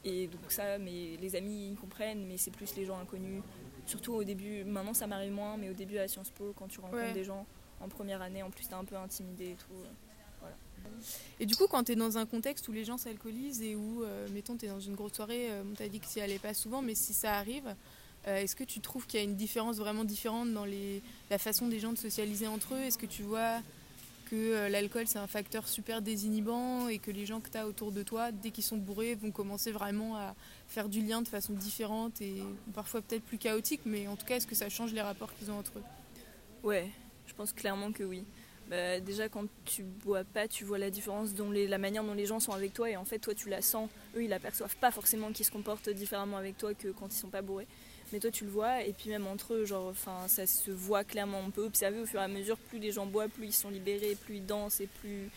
Et donc, ça, mais les amis, ils comprennent, mais c'est plus les gens inconnus. Surtout au début, maintenant, ça m'arrive moins, mais au début à Sciences Po, quand tu rencontres des gens en première année, en plus, t'es un peu intimidé et tout. Et du coup, quand tu es dans un contexte où les gens s'alcoolisent et où, euh, mettons, tu es dans une grosse soirée, euh, on t'a dit que ça allait pas souvent, mais si ça arrive, euh, est-ce que tu trouves qu'il y a une différence vraiment différente dans la façon des gens de socialiser entre eux? Est-ce que tu vois que l'alcool c'est un facteur super désinhibant et que les gens que tu as autour de toi, dès qu'ils sont bourrés, vont commencer vraiment à faire du lien de façon différente et parfois peut-être plus chaotique, mais en tout cas, est-ce que ça change les rapports qu'ils ont entre eux? Ouais, je pense clairement que oui. Bah, déjà quand tu bois pas, tu vois la différence dans la manière dont les gens sont avec toi et en fait toi tu la sens, eux ils aperçoivent pas forcément qu'ils se comportent différemment avec toi que quand ils sont pas bourrés. Mais toi tu le vois et puis même entre eux, genre enfin ça se voit clairement, on peut observer au fur et à mesure, plus les gens boivent, plus ils sont libérés, plus ils dansent et plus,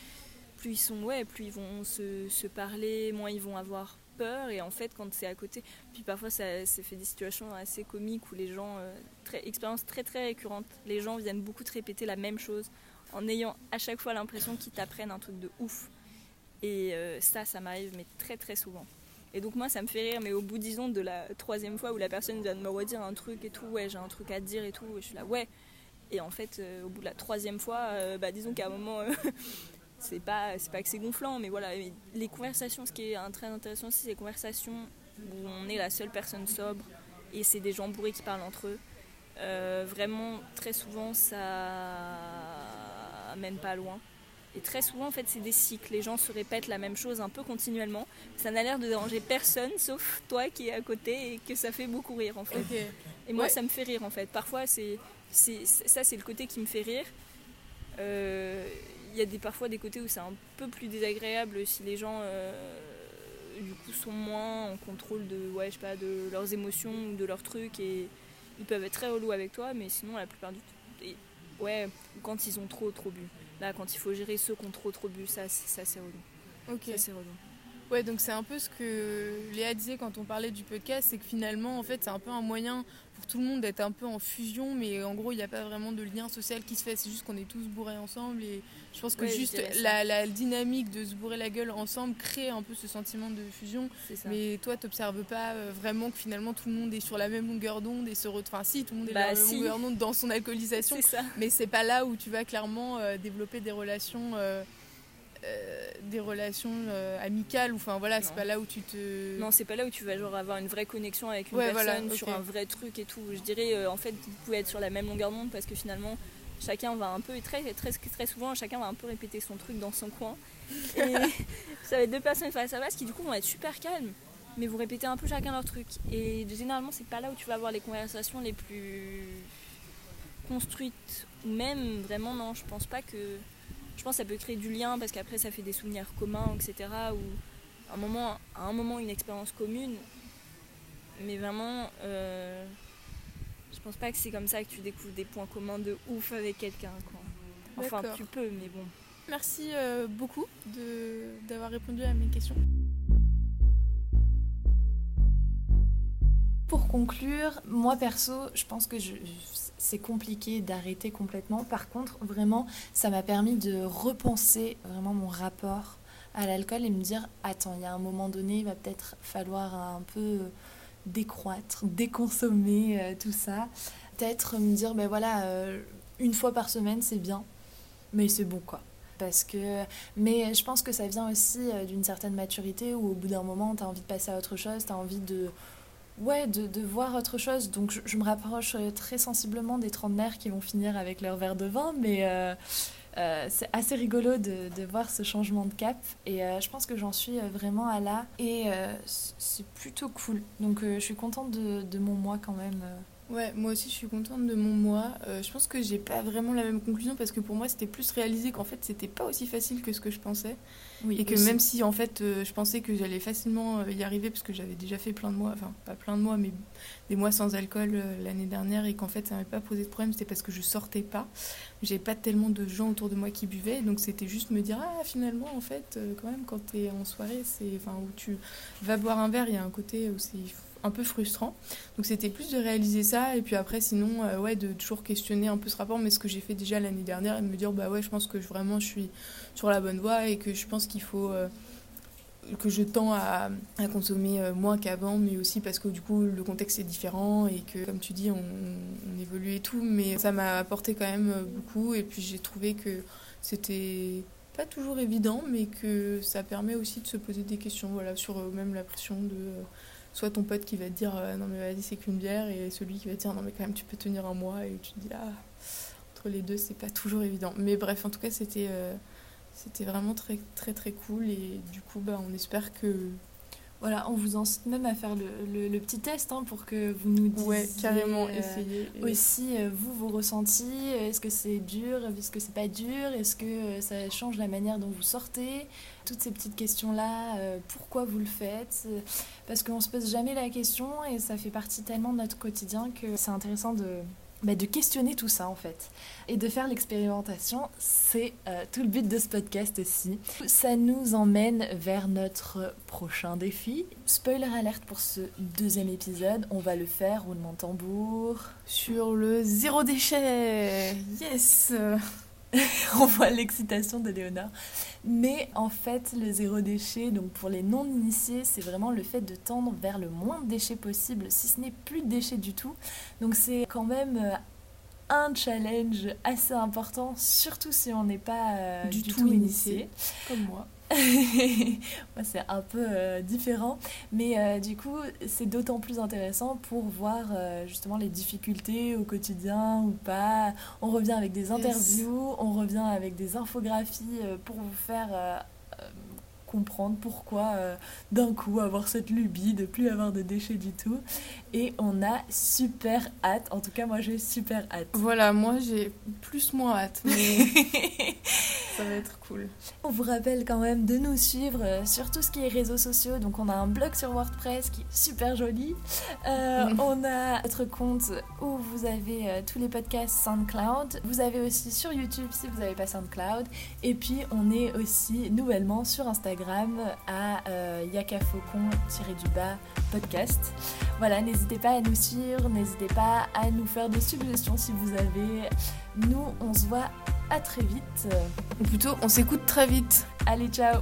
plus ils sont ouais, plus ils vont se, se parler, moins ils vont avoir peur. Et en fait quand c'est à côté puis parfois ça, ça, fait des situations assez comiques où les gens euh, très expérience très très récurrente les gens viennent beaucoup te répéter la même chose en ayant à chaque fois l'impression qu'ils t'apprennent un truc de ouf. Et euh, ça, ça m'arrive, mais très très souvent. Et donc moi, ça me fait rire, mais au bout, disons, de la troisième fois où la personne vient de me redire un truc et tout, ouais, j'ai un truc à dire et tout, et je suis là, ouais. Et en fait, euh, au bout de la troisième fois, euh, bah, disons qu'à un moment, c'est pas, pas que c'est gonflant, mais voilà, les conversations, ce qui est très intéressant aussi, c'est les conversations où on est la seule personne sobre et c'est des gens bourrés qui parlent entre eux. vraiment, très souvent, ça mène pas loin. Et très souvent, en fait, c'est des cycles. Les gens se répètent la même chose un peu continuellement. Ça n'a l'air de déranger personne, sauf toi qui es à côté et que ça fait beaucoup rire, en fait. Et moi, Ouais. ça me fait rire, en fait. Parfois, c'est, c'est, ça, c'est le côté qui me fait rire. Euh, Il y a des, parfois des côtés où c'est un peu plus désagréable si les gens, euh, du coup, sont moins en contrôle de, ouais, je sais pas, de leurs émotions ou de leurs trucs. Et ils peuvent être très relous avec toi, mais sinon, la plupart du temps, et- ouais, quand ils ont trop, trop bu. Là, quand il faut gérer ceux qui ont trop, trop bu, ça, c'est- ça c'est relou. Ok. Ça, c'est relou. Ouais, donc c'est un peu ce que Léa disait quand on parlait du podcast, c'est que finalement, en fait, c'est un peu un moyen pour tout le monde d'être un peu en fusion, mais en gros, il n'y a pas vraiment de lien social qui se fait, c'est juste qu'on est tous bourrés ensemble, et je pense que Ouais, juste la, la dynamique de se bourrer la gueule ensemble crée un peu ce sentiment de fusion, ça. mais toi, t'observes pas euh, vraiment que finalement tout le monde est sur la même longueur d'onde et se re... Enfin, si, tout le monde est Bah, sur la même si. longueur d'onde dans son alcoolisation, mais c'est pas là où tu vas clairement euh, développer des relations. euh, euh, des relations euh, amicales ou enfin voilà c'est pas là où tu te Non, c'est pas là où tu vas genre avoir une vraie connexion avec une Ouais, personne voilà, sur un vrai truc et tout. Je dirais euh, en fait vous pouvez être sur la même longueur d'onde parce que finalement chacun va un peu et très très très souvent chacun va un peu répéter son truc dans son coin. Et ça va être deux personnes face à face qui du coup vont être super calmes. Mais vous répétez un peu chacun leur truc. Et généralement c'est pas là où tu vas avoir les conversations les plus construites. Ou même vraiment non, je pense pas que. Je pense que ça peut créer du lien parce qu'après ça fait des souvenirs communs, etc. Ou un moment, à un moment une expérience commune. Mais vraiment, euh, je pense pas que c'est comme ça que tu découvres des points communs de ouf avec quelqu'un. Enfin, tu peux, mais bon. Merci euh, beaucoup de- d'avoir répondu à mes questions. Conclure, moi perso, je pense que c'est compliqué d'arrêter complètement. Par contre, vraiment, ça m'a permis de repenser vraiment mon rapport à l'alcool et me dire attends, il y a un moment donné, il va peut-être falloir un peu décroître, déconsommer euh, tout ça. Peut-être me dire ben voilà, euh, une fois par semaine, c'est bien, mais c'est bon quoi. Parce que, mais je pense que ça vient aussi euh, d'une certaine maturité où au bout d'un moment, tu as envie de passer à autre chose, tu as envie de, ouais, de, voir autre chose. Donc je, me rapproche euh, très sensiblement des trentenaires qui vont finir avec leur verre de vin, mais euh, euh, c'est assez rigolo de, voir ce changement de cap. Et je pense que j'en suis vraiment à là. Et c'est plutôt cool. Donc je suis contente de, mon mois quand même. Ouais, moi aussi je suis contente de mon mois. Euh, je pense que j'ai pas vraiment la même conclusion parce que pour moi c'était plus réalisé qu'en fait c'était pas aussi facile que ce que je pensais. Oui, et que aussi. même si en fait euh, je pensais que j'allais facilement euh, y arriver parce que j'avais déjà fait plein de mois, enfin pas plein de mois mais des mois sans alcool l'année dernière et qu'en fait ça m'avait pas posé de problème, c'était parce que je sortais pas. J'avais pas tellement de gens autour de moi qui buvaient donc c'était juste me dire ah finalement en fait quand même quand t'es en soirée c'est enfin où tu vas boire un verre il y a un côté où c'est un peu frustrant. Donc c'était plus de réaliser ça et puis après sinon euh, ouais de toujours questionner un peu ce rapport mais ce que j'ai fait déjà l'année dernière et de me dire bah ouais je pense que je- vraiment je suis sur la bonne voie et que je pense qu'il faut euh, que je tends à, consommer euh, moins qu'avant mais aussi parce que du coup le contexte est différent et que comme tu dis on, on évolue et tout mais ça m'a apporté quand même euh, beaucoup et puis j'ai trouvé que c'était pas toujours évident mais que ça permet aussi de se poser des questions voilà sur même la pression de soit ton pote qui va te dire euh, non mais vas-y c'est qu'une bière et celui qui va te dire non mais quand même tu peux tenir un mois et tu te dis ah entre les deux c'est pas toujours évident. Mais bref en tout cas c'était euh, vraiment très très très cool et du coup bah on espère que Voilà, on vous incite même à faire le, le- le petit test hein, pour que vous nous disiez Ouais, carrément, euh, essayez. Et- aussi euh, vous, vos ressentis. Est-ce que c'est dur Est-ce que c'est pas dur Est-ce que euh, ça change la manière dont vous sortez Toutes ces petites questions-là, euh, pourquoi vous le faites Parce qu'on se pose jamais la question et ça fait partie tellement de notre quotidien que c'est intéressant de, bah, de questionner tout ça en fait. Et de faire l'expérimentation, c'est euh, tout le but de ce podcast aussi. Ça nous emmène vers notre prochain défi. Spoiler alerte pour ce deuxième épisode, on va le faire roulement de tambour. Sur le zéro déchet Yes On voit l'excitation de Léonard. Mais en fait, le zéro déchet, donc pour les non-initiés, c'est vraiment le fait de tendre vers le moins de déchets possible, si ce n'est plus de déchets du tout. Donc c'est quand même euh, un challenge assez important, surtout si on n'est pas euh, Du du, tout tout, initié, initié. comme moi. Moi, c'est un peu euh, différent, mais euh, du coup, c'est d'autant plus intéressant pour voir euh, justement les difficultés au quotidien ou pas. On revient avec des interviews, on revient avec des infographies pour vous faire comprendre pourquoi d'un coup avoir cette lubie de plus avoir de déchets du tout. Et on a super hâte, en tout cas moi j'ai super hâte. Voilà, moi j'ai plus moins hâte, mais ça va être cool. On vous rappelle quand même de nous suivre euh, sur tout ce qui est réseaux sociaux. Donc on a un blog sur WordPress qui est super joli. Euh, on a notre compte où vous avez tous les podcasts SoundCloud. Vous avez aussi sur YouTube si vous n'avez pas SoundCloud. Et puis on est aussi nouvellement sur Instagram à euh, yakafaucon-du-bas podcast. Voilà, n'hésitez pas à nous suivre, n'hésitez pas à nous faire des suggestions si vous avez. Nous, on se voit à très vite. Ou plutôt, on s'écoute très vite. Allez, ciao